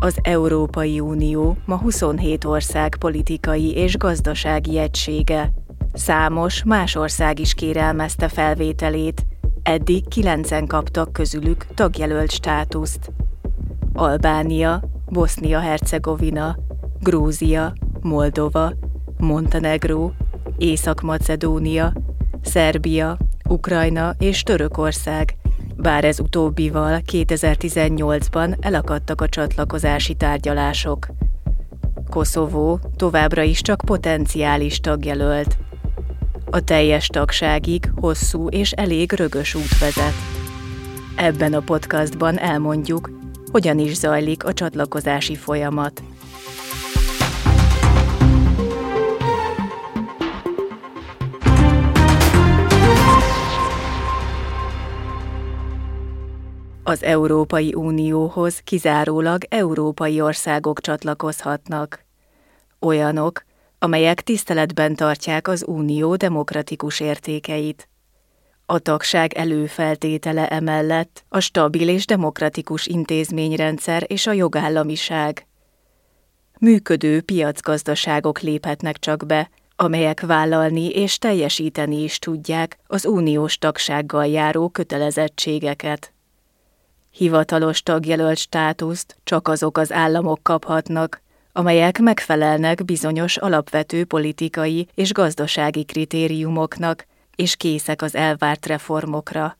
Az Európai Unió ma 27 ország politikai és gazdasági egysége. Számos más ország is kérelmezte felvételét, eddig kilencen kaptak közülük tagjelölt státuszt. Albánia, Bosznia-Hercegovina, Grúzia, Moldova, Montenegró, Észak-Macedónia, Szerbia, Ukrajna és Törökország, bár ez utóbbival 2018-ban elakadtak a csatlakozási tárgyalások. Koszovó továbbra is csak potenciális tagjelölt. A teljes tagságig hosszú és elég rögös út vezet. Ebben a podcastban elmondjuk, hogyan is zajlik a csatlakozási folyamat. Az Európai Unióhoz kizárólag európai országok csatlakozhatnak. Olyanok, amelyek tiszteletben tartják az unió demokratikus értékeit. A tagság előfeltétele emellett a stabil és demokratikus intézményrendszer és a jogállamiság. Működő piacgazdaságok léphetnek csak be, amelyek vállalni és teljesíteni is tudják az uniós tagsággal járó kötelezettségeket. Hivatalos tagjelölt státuszt csak azok az államok kaphatnak, amelyek megfelelnek bizonyos alapvető politikai és gazdasági kritériumoknak, és készek az elvárt reformokra.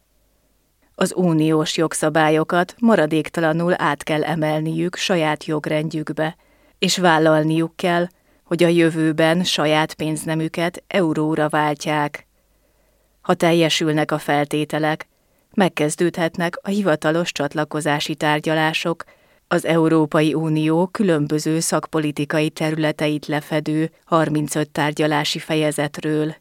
Az uniós jogszabályokat maradéktalanul át kell emelniük saját jogrendjükbe, és vállalniuk kell, hogy a jövőben saját pénznemüket euróra váltják. Ha teljesülnek a feltételek, megkezdődhetnek a hivatalos csatlakozási tárgyalások az Európai Unió különböző szakpolitikai területeit lefedő 35 tárgyalási fejezetről.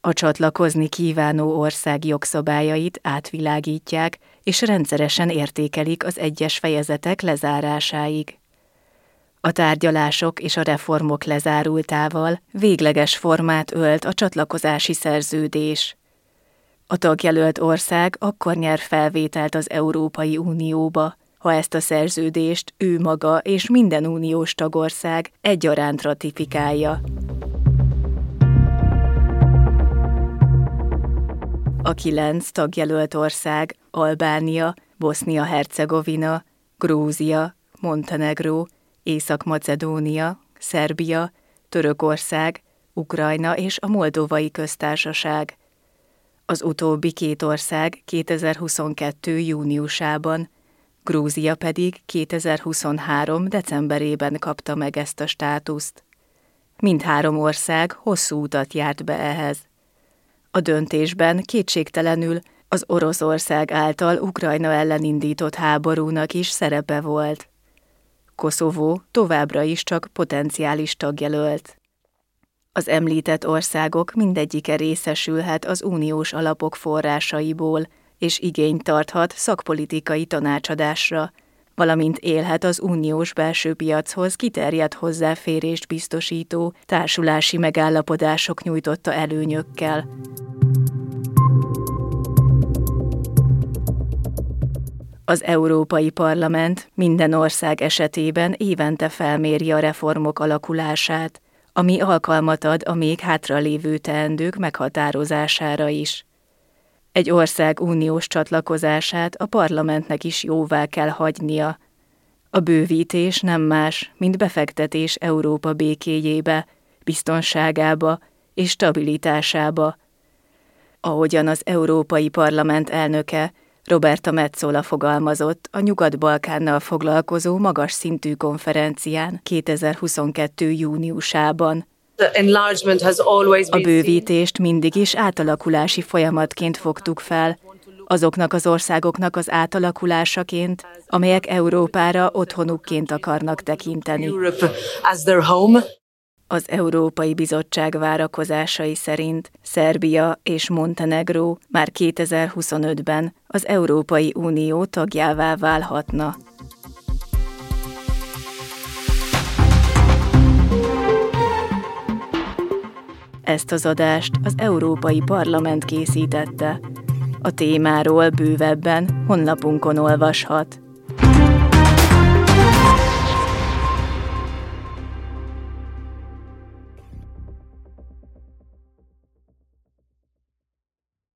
A csatlakozni kívánó ország jogszabályait átvilágítják és rendszeresen értékelik az egyes fejezetek lezárásáig. A tárgyalások és a reformok lezárultával végleges formát ölt a csatlakozási szerződés. A tagjelölt ország akkor nyer felvételt az Európai Unióba, ha ezt a szerződést ő maga és minden uniós tagország egyaránt ratifikálja. A kilenc tagjelölt ország Albánia, Bosznia-Hercegovina, Grúzia, Montenegró, Észak-Macedónia, Szerbia, Törökország, Ukrajna és a Moldovai Köztársaság – az utóbbi két ország 2022. júniusában, Grúzia pedig 2023. decemberében kapta meg ezt a státuszt. Mindhárom ország hosszú utat járt be ehhez. A döntésben kétségtelenül az Oroszország által Ukrajna ellen indított háborúnak is szerepe volt. Koszovó továbbra is csak potenciális tagjelölt. Az említett országok mindegyike részesülhet az uniós alapok forrásaiból, és igényt tarthat szakpolitikai tanácsadásra, valamint élhet az uniós belső piachoz kiterjedt hozzáférést biztosító társulási megállapodások nyújtotta előnyökkel. Az Európai Parlament minden ország esetében évente felméri a reformok alakulását, ami alkalmat ad a még hátralévő teendők meghatározására is. Egy ország uniós csatlakozását a parlamentnek is jóvá kell hagynia. A bővítés nem más, mint befektetés Európa békéjébe, biztonságába és stabilitásába. Ahogyan az Európai Parlament elnöke Roberta Metzola fogalmazott a Nyugat-Balkánnal foglalkozó magas szintű konferencián 2022. júniusában. A bővítést mindig is átalakulási folyamatként fogtuk fel, azoknak az országoknak az átalakulásaként, amelyek Európára otthonukként akarnak tekinteni. Az Európai Bizottság várakozásai szerint Szerbia és Montenegró már 2025-ben az Európai Unió tagjává válhatna. Ezt az adást az Európai Parlament készítette. A témáról bővebben honlapunkon olvashat